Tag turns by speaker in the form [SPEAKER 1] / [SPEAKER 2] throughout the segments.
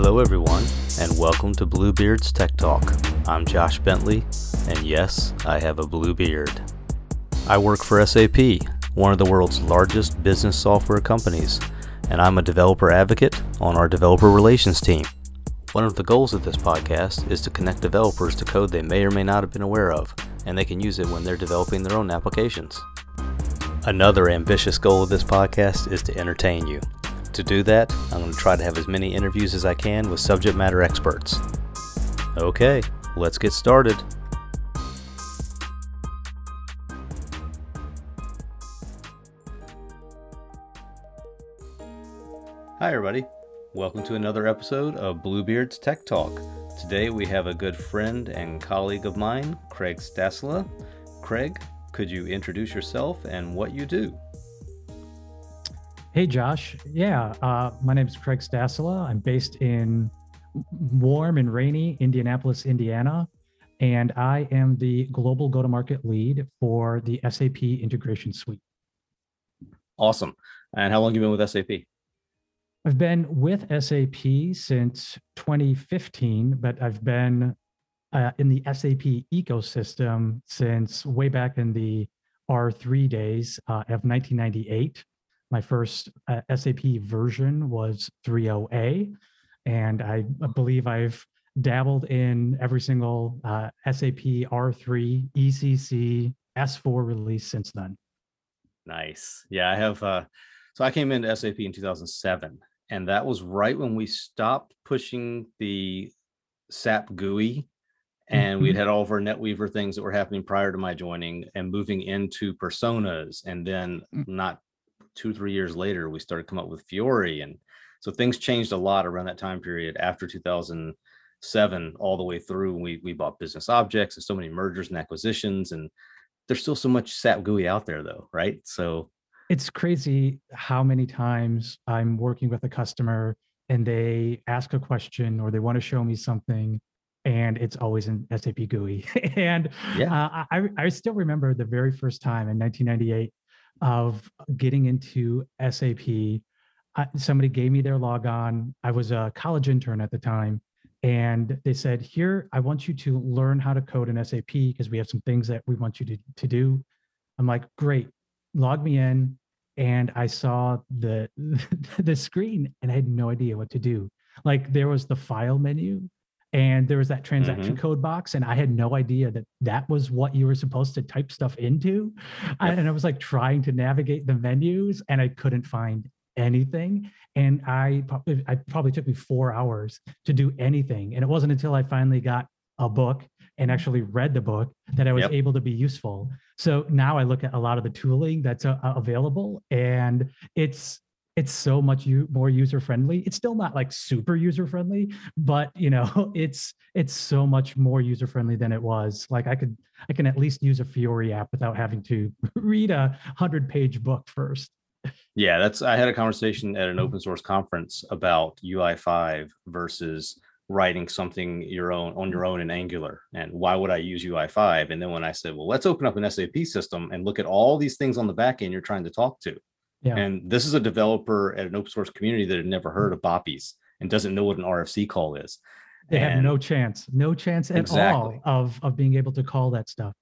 [SPEAKER 1] Hello, everyone, and welcome to Bluebeard's Tech Talk. I'm Josh Bentley, and yes, I have a blue beard. I work for SAP, one of the world's largest business software companies, and I'm a developer advocate on our developer relations team. One of the goals of this podcast is to connect developers to code they may or may not have been aware of, and they can use it when they're developing their own applications. Another ambitious goal of this podcast is to entertain you. To do that, I'm going to try to have as many interviews as I can with subject matter experts. Okay, let's get started. Hi, everybody. Welcome to another episode of Bluebeard's Tech Talk. Today we have a good friend and colleague of mine, Craig Stasila. Craig, could you introduce yourself and what you do?
[SPEAKER 2] Hey, Josh. Yeah, uh, my name is Craig Stasila. I'm based in warm and rainy Indianapolis, Indiana, and I am the global go to market lead for the SAP Integration Suite.
[SPEAKER 1] Awesome. And how long have you been with SAP?
[SPEAKER 2] I've been with SAP since 2015, but I've been uh, in the SAP ecosystem since way back in the R3 days uh, of 1998. My first uh, SAP version was 3.0A, and I believe I've dabbled in every single uh, SAP R3, ECC, S4 release since then.
[SPEAKER 1] Nice. Yeah, I have. Uh, so I came into SAP in 2007, and that was right when we stopped pushing the SAP GUI and we'd mm-hmm. had all of our NetWeaver things that were happening prior to my joining and moving into personas. And then mm. not two, three years later, we started coming up with Fiori. And so things changed a lot around that time period after 2007, all the way through. We, we bought business objects and so many mergers and acquisitions. And there's still so much SAP GUI out there, though, right? So
[SPEAKER 2] it's crazy how many times I'm working with a customer and they ask a question or they want to show me something and it's always in SAP GUI. and yeah. uh, I, I still remember the very first time in 1998 of getting into SAP. I, somebody gave me their logon. I was a college intern at the time. And they said, Here, I want you to learn how to code in SAP because we have some things that we want you to, to do. I'm like, Great, log me in. And I saw the the screen and I had no idea what to do. Like there was the file menu and there was that transaction mm-hmm. code box and i had no idea that that was what you were supposed to type stuff into yep. and i was like trying to navigate the menus and i couldn't find anything and i probably i probably took me four hours to do anything and it wasn't until i finally got a book and actually read the book that i was yep. able to be useful so now i look at a lot of the tooling that's uh, available and it's it's so much more user friendly it's still not like super user friendly but you know it's it's so much more user friendly than it was. Like i could i can at least use a fiori app without having to read a 100 page book first.
[SPEAKER 1] Yeah that's i had a conversation at an open source conference about ui5 versus writing something your own on your own in angular and why would i use ui5 and then when i said well let's open up an sap system and look at all these things on the back end you're trying to talk to yeah. And this is a developer at an open source community that had never heard of BAPIs and doesn't know what an RFC call is.
[SPEAKER 2] They and have no chance, no chance at exactly. all of, of being able to call that stuff.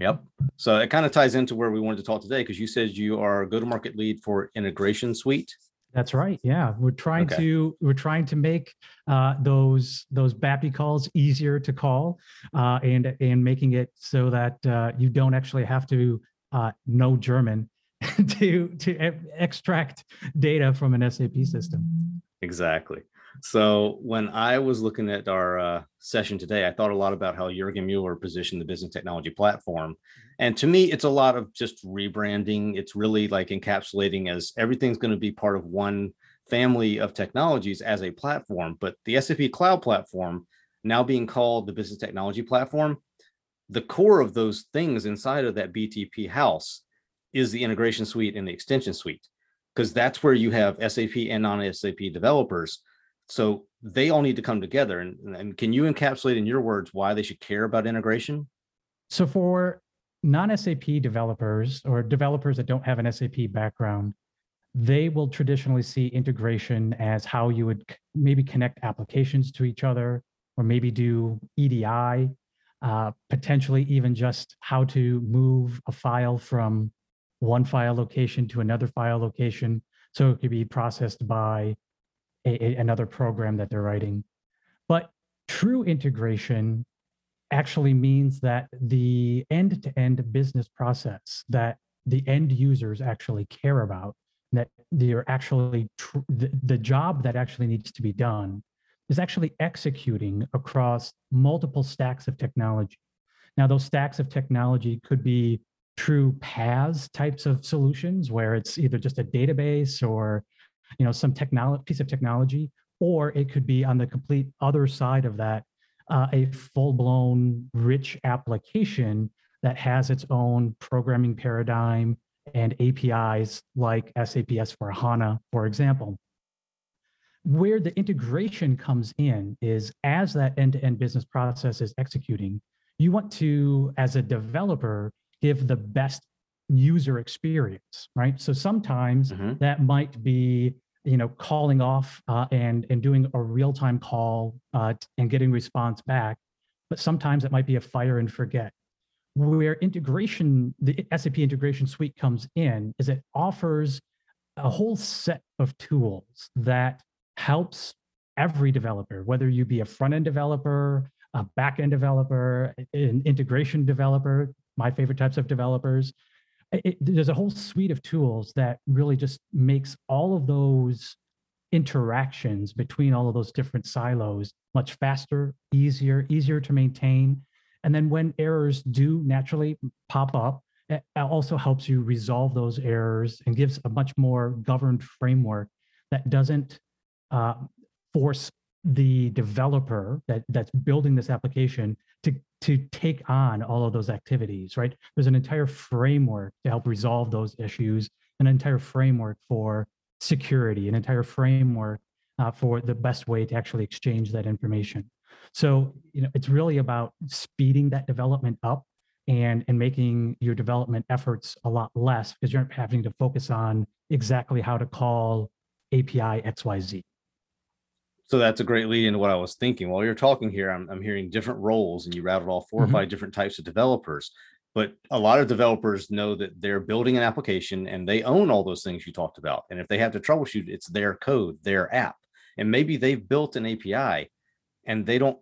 [SPEAKER 1] Yep. So it kind of ties into where we wanted to talk today because you said you are go to market lead for integration suite.
[SPEAKER 2] That's right. Yeah, we're trying okay. to we're trying to make uh, those those BAPI calls easier to call, uh, and and making it so that uh, you don't actually have to uh, know German to to extract data from an SAP system.
[SPEAKER 1] Exactly. So when I was looking at our uh, session today, I thought a lot about how Jurgen Mueller positioned the business technology platform. And to me, it's a lot of just rebranding. It's really like encapsulating as everything's going to be part of one family of technologies as a platform. But the SAP Cloud Platform, now being called the Business Technology Platform, the core of those things inside of that BTP house is the integration suite and the extension suite because that's where you have SAP and non-SAP developers. So they all need to come together. And, and can you encapsulate in your words why they should care about integration?
[SPEAKER 2] So for non-SAP developers or developers that don't have an SAP background, they will traditionally see integration as how you would maybe connect applications to each other or maybe do EDI, uh, potentially even just how to move a file from one file location to another file location so it could be processed by a, a, another program that they're writing. But true integration actually means that the end-to-end business process that the end users actually care about that they're actually the, the job that actually needs to be done is actually executing across multiple stacks of technology. Now, those stacks of technology could be true PaaS types of solutions where it's either just a database or you know some technology piece of technology, or it could be on the complete other side of that, uh, a full-blown rich application that has its own programming paradigm, and APIs like SAP S/4HANA, for example. Where the integration comes in is as that end-to-end business process is executing, you want to, as a developer, give the best user experience, right? So sometimes mm-hmm. that might be you know calling off uh, and and doing a real-time call uh, and getting response back but sometimes it might be a fire and forget where integration, the SAP integration suite comes in is it offers a whole set of tools that helps every developer, whether you be a front-end developer, a back-end developer, an integration developer, my favorite types of developers. It, there's a whole suite of tools that really just makes all of those interactions between all of those different silos much faster, easier, easier to maintain, and then when errors do naturally pop up, it also helps you resolve those errors and gives a much more governed framework that doesn't uh, force the developer that that's building this application to to take on all of those activities right there's an entire framework to help resolve those issues an entire framework for security an entire framework uh, for the best way to actually exchange that information so, you know, it's really about speeding that development up and and making your development efforts a lot less because you're having to focus on exactly how to call API XYZ.
[SPEAKER 1] So that's a great lead into what I was thinking. While you're talking here, I'm, I'm hearing different roles, and you rattled off 4 mm-hmm. or five different types of developers. But a lot of developers know that they're building an application and they own all those things you talked about. And if they have to troubleshoot, it's their code, their app. And maybe they've built an API and they don't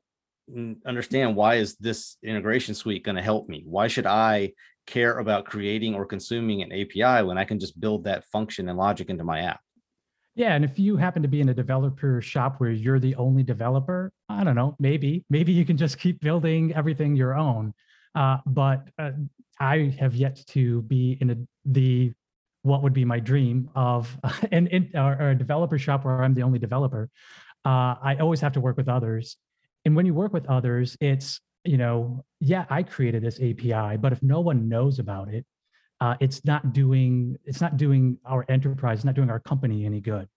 [SPEAKER 1] understand why is this integration suite going to help me? Why should I care about creating or consuming an API when I can just build that function and logic into my app?
[SPEAKER 2] Yeah, and if you happen to be in a developer shop where you're the only developer, I don't know, maybe maybe you can just keep building everything your own. Uh, but uh, I have yet to be in a, the what would be my dream of an in, or, or a developer shop where I'm the only developer. Uh, I always have to work with others, and when you work with others, it's, you know, yeah, I created this API, but if no one knows about it, uh, it's not doing it's not doing our enterprise, not doing our company any good.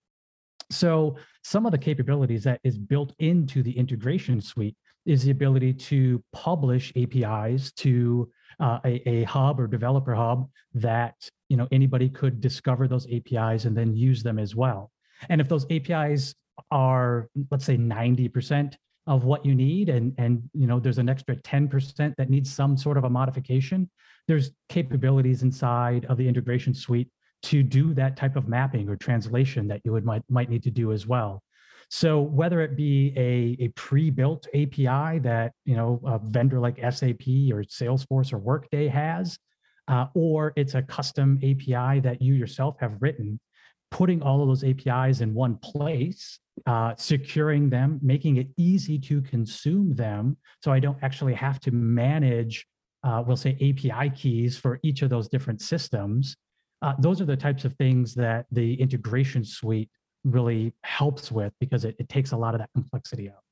[SPEAKER 2] So some of the capabilities that is built into the integration suite is the ability to publish APIs to uh, a, a hub or developer hub that you know anybody could discover those APIs and then use them as well. And if those APIs are let's say 90% of what you need and and you know there's an extra 10% that needs some sort of a modification there's capabilities inside of the integration suite to do that type of mapping or translation that you would might, might need to do as well. So whether it be a, a pre-built api that you know a vendor like sap or salesforce or workday has uh, or it's a custom api that you yourself have written putting all of those apis in one place uh, securing them, making it easy to consume them. So I don't actually have to manage, uh, we'll say API keys for each of those different systems. Uh, those are the types of things that the integration suite really helps with because it, it takes a lot of that complexity out.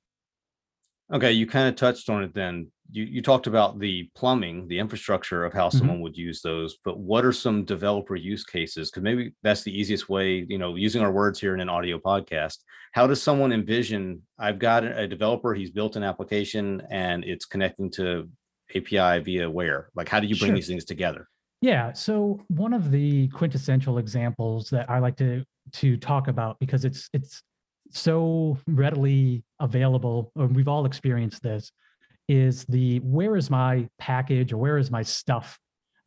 [SPEAKER 1] Okay, you kind of touched on it then. You you talked about the plumbing, the infrastructure of how mm-hmm. someone would use those, but what are some developer use cases? Because maybe that's the easiest way, you know, using our words here in an audio podcast. How does someone envision I've got a developer, he's built an application and it's connecting to API via where? Like how do you bring sure. these things together?
[SPEAKER 2] Yeah. So one of the quintessential examples that I like to to talk about because it's it's so readily available, or we've all experienced this, is the where is my package or where is my stuff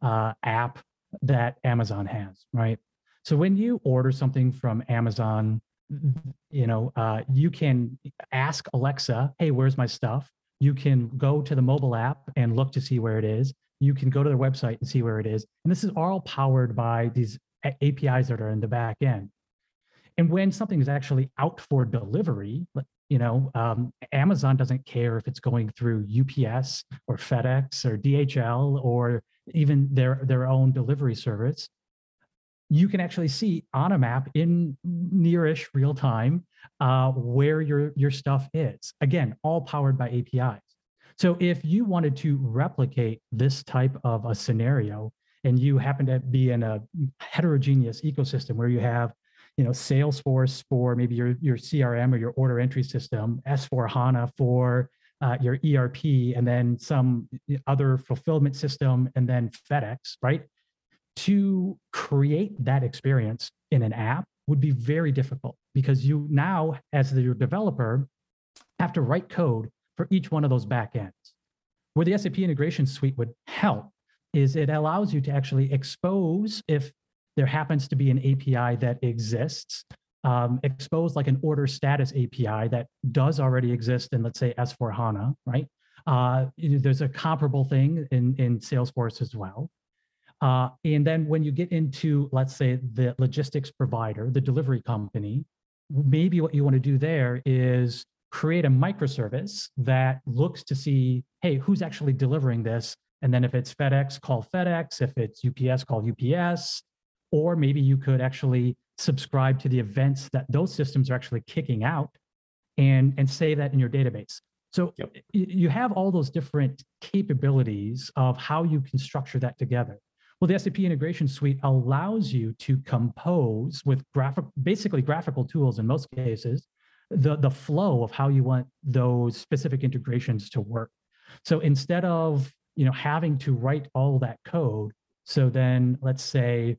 [SPEAKER 2] uh, app that Amazon has, right? So when you order something from Amazon, you know, uh, you can ask Alexa, hey, where's my stuff? You can go to the mobile app and look to see where it is. You can go to their website and see where it is. And this is all powered by these APIs that are in the back end. And when something is actually out for delivery, you know, um, Amazon doesn't care if it's going through UPS or FedEx or DHL or even their, their own delivery service. You can actually see on a map in nearish real time uh, where your, your stuff is. Again, all powered by APIs. So if you wanted to replicate this type of a scenario and you happen to be in a heterogeneous ecosystem where you have you know salesforce for maybe your, your crm or your order entry system s4 hana for uh, your erp and then some other fulfillment system and then fedex right to create that experience in an app would be very difficult because you now, as the developer, have to write code for each one of those backends. Where the SAP integration suite would help is it allows you to actually expose if there happens to be an API that exists, um, expose like an order status API that does already exist in, let's say, S4 HANA, right? Uh, there's a comparable thing in, in Salesforce as well. Uh, and then when you get into, let's say, the logistics provider, the delivery company, maybe what you want to do there is create a microservice that looks to see, hey, who's actually delivering this? And then if it's FedEx, call FedEx. If it's UPS, call UPS. Or maybe you could actually subscribe to the events that those systems are actually kicking out and, and save that in your database. So yep. you have all those different capabilities of how you can structure that together. Well, the SAP integration suite allows you to compose with graphic, basically graphical tools in most cases, the, the flow of how you want those specific integrations to work. So instead of you know having to write all that code, so then let's say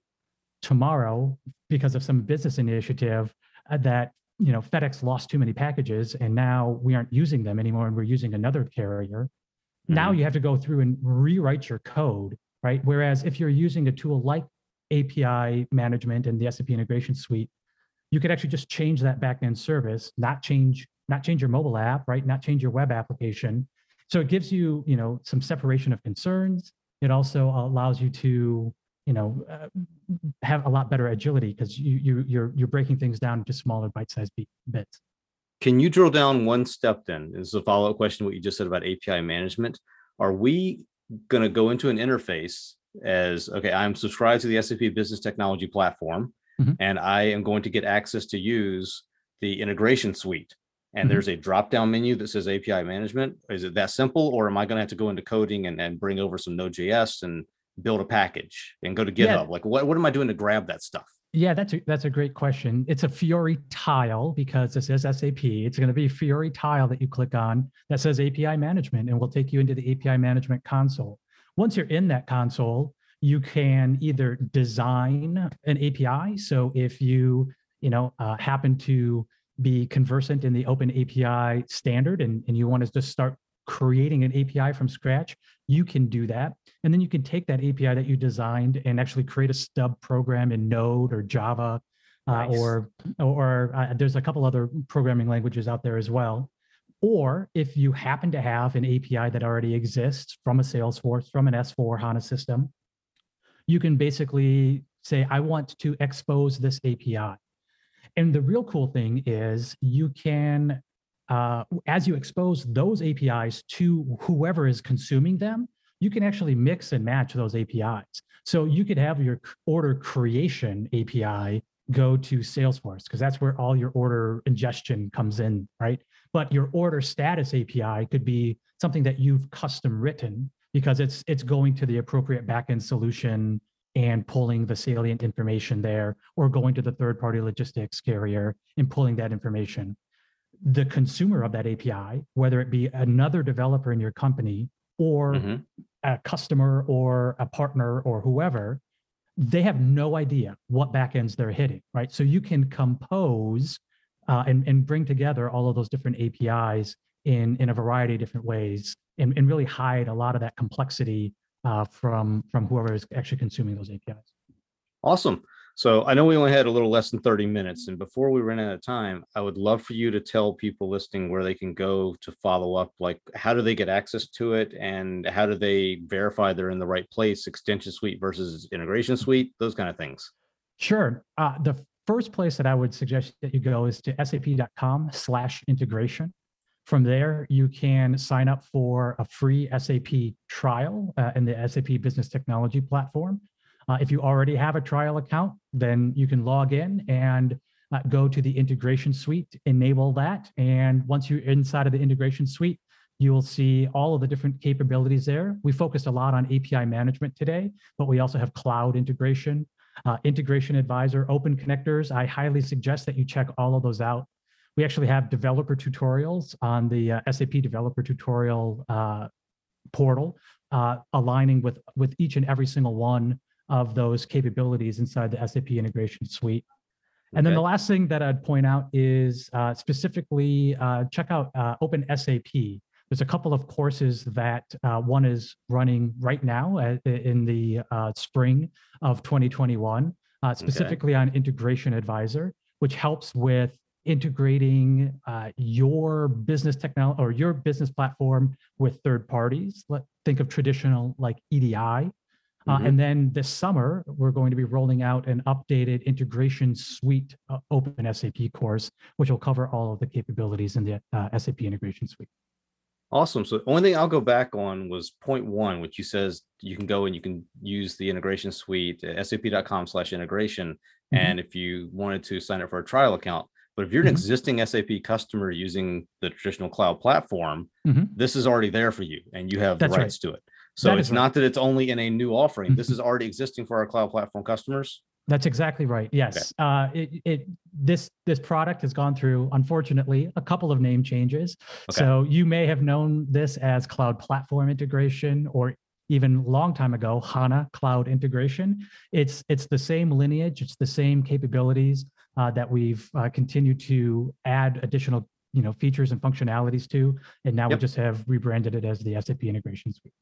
[SPEAKER 2] tomorrow, because of some business initiative, uh, that you know FedEx lost too many packages and now we aren't using them anymore and we're using another carrier. Mm-hmm. Now you have to go through and rewrite your code right? Whereas if you're using a tool like API management and the SAP integration suite, you could actually just change that backend service, not change, not change your mobile app, right? Not change your web application. So it gives you, you know, some separation of concerns. It also allows you to, you know, uh, have a lot better agility because you, you you're you're breaking things down into smaller bite-sized bits.
[SPEAKER 1] Can you drill down one step then? This is a follow-up question what you just said about API management. Are we going to go into an interface as okay, I'm subscribed to the SAP Business Technology Platform, mm-hmm. and I am going to get access to use the integration suite. And mm-hmm. there's a drop down menu that says API management. Is it that simple, or am I going to have to go into coding and, and bring over some Node.js and build a package and go to GitHub? Yeah. Like, what, what am I doing to grab that stuff?
[SPEAKER 2] Yeah, that's a, that's a great question. It's a Fiori tile because this is SAP. It's going to be Fiori tile that you click on that says API management and will take you into the API management console. Once you're in that console, you can either design an API. So if you you know uh, happen to be conversant in the Open API standard and, and you want to just start creating an API from scratch, you can do that. And then you can take that API that you designed and actually create a stub program in Node or Java, uh, nice. or or uh, there's a couple other programming languages out there as well. Or if you happen to have an API that already exists from a Salesforce, from an S4 HANA system, you can basically say, I want to expose this API. And the real cool thing is you can uh, as you expose those APIs to whoever is consuming them, you can actually mix and match those APIs. So you could have your order creation API go to Salesforce because that's where all your order ingestion comes in, right? But your order status API could be something that you've custom written because it's it's going to the appropriate backend solution and pulling the salient information there or going to the third party logistics carrier and pulling that information the consumer of that API, whether it be another developer in your company or mm-hmm. a customer or a partner or whoever, they have no idea what backends they're hitting, right? So you can compose uh, and, and bring together all of those different APIs in, in a variety of different ways and, and really hide a lot of that complexity uh, from, from whoever is actually consuming those APIs.
[SPEAKER 1] Awesome. So I know we only had a little less than 30 minutes. And before we run out of time, I would love for you to tell people listening where they can go to follow up. Like, how do they get access to it? And how do they verify they're in the right place? Extension suite versus integration suite, those kind of things.
[SPEAKER 2] Sure. Uh, the first place that I would suggest that you go is to sap.com slash integration. From there, you can sign up for a free SAP trial uh, in the SAP Business Technology platform. Uh, if you already have a trial account, then you can log in and uh, go to the integration suite, enable that. And once you're inside of the integration suite, you will see all of the different capabilities there. We focused a lot on API management today, but we also have cloud integration, uh, integration advisor, open connectors. I highly suggest that you check all of those out. We actually have developer tutorials on the uh, SAP developer tutorial uh, portal, uh, aligning with, with each and every single one of those capabilities inside the SAP integration suite. And then the last thing that I'd point out is uh, specifically uh, check out uh, Open SAP. There's a couple of courses that uh, one is running right now uh, in the uh, spring of 2021, specifically okay. on Integration Advisor, which helps with integrating your business technology or your business platform with third parties. Let think of traditional like EDI uh, mm-hmm. and then this summer, we're going to be rolling out an updated integration suite uh, open SAP course, which will cover all of the capabilities in the uh, SAP integration suite.
[SPEAKER 1] Awesome. So the only thing I'll go back on was point one, which you says you can go and you can use the integration suite at sap.com slash integration. Mm-hmm. And if you wanted to sign up for a trial account, but if you're an mm-hmm. existing SAP customer using the traditional cloud platform, mm-hmm. this is already there for you and you have That's the rights right. to it. So it's right. not that it's only in a new offering. this is already existing for our cloud platform customers.
[SPEAKER 2] That's exactly right. Yes. Okay. Uh, it, it this this product has gone through, unfortunately, a couple of name changes. Okay. So you may have known this as cloud platform integration or even long time ago HANA cloud integration. It's it's the same lineage, it's the same capabilities uh, that we've uh, continued to add additional you know features and functionalities to, and now yep. we just have rebranded it as the SAP integration suite.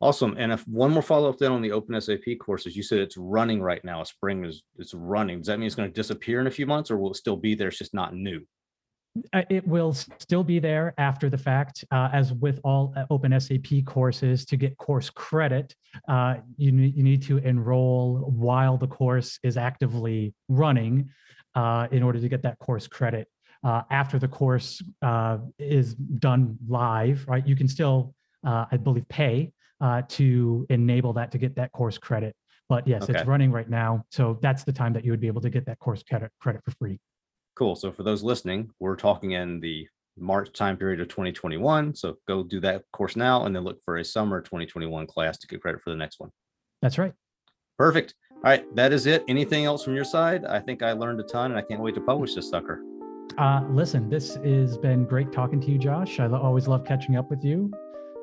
[SPEAKER 1] Awesome. And if one more follow up then on the Open SAP courses, you said it's running right now. Spring is it's running. Does that mean it's going to disappear in a few months, or will it still be there? It's just not new.
[SPEAKER 2] Uh, it will still be there after the fact, uh, as with all uh, Open SAP courses. To get course credit, uh, you need you need to enroll while the course is actively running, uh, in order to get that course credit. Uh, after the course is done live, right? You can still, I believe, pay uh, to enable that to get that course credit. But yes, okay. it's running right now. So that's the time that you would be able to get that course credit, credit for free.
[SPEAKER 1] Cool. So for those listening, we're talking in the March time period of 2021. So go do that course now and then look for a summer 2021 class to get credit for the next one.
[SPEAKER 2] That's right.
[SPEAKER 1] Perfect. All right. That is it. Anything else from your side? I think I learned a ton and I can't wait to publish this sucker.
[SPEAKER 2] Uh, listen, this has been great talking to you, Josh. I always love catching up with you.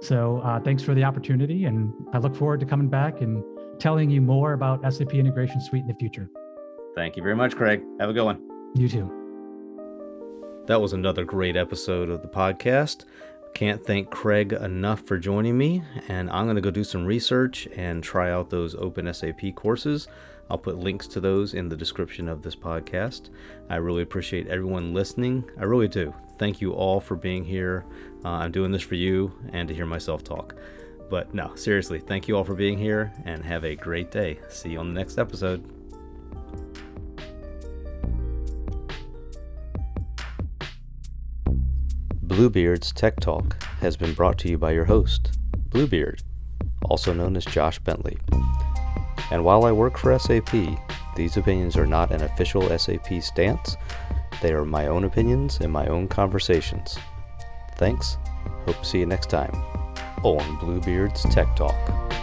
[SPEAKER 2] So uh, thanks for the opportunity, and I look forward to coming back and telling you more about SAP Integration Suite in the future.
[SPEAKER 1] Thank you very much, Craig. Have a good one.
[SPEAKER 2] You too.
[SPEAKER 1] That was another great episode of the podcast. Can't thank Craig enough for joining me, and I'm going to go do some research and try out those open SAP courses. I'll put links to those in the description of this podcast. I really appreciate everyone listening. I really do. Thank you all for being here. Uh, I'm doing this for you and to hear myself talk. But no, seriously, thank you all for being here and have a great day. See you on the next episode. Bluebeard's Tech Talk has been brought to you by your host, Bluebeard, also known as Josh Bentley. And while I work for SAP, these opinions are not an official SAP stance. They are my own opinions and my own conversations. Thanks. Hope to see you next time on Bluebeard's Tech Talk.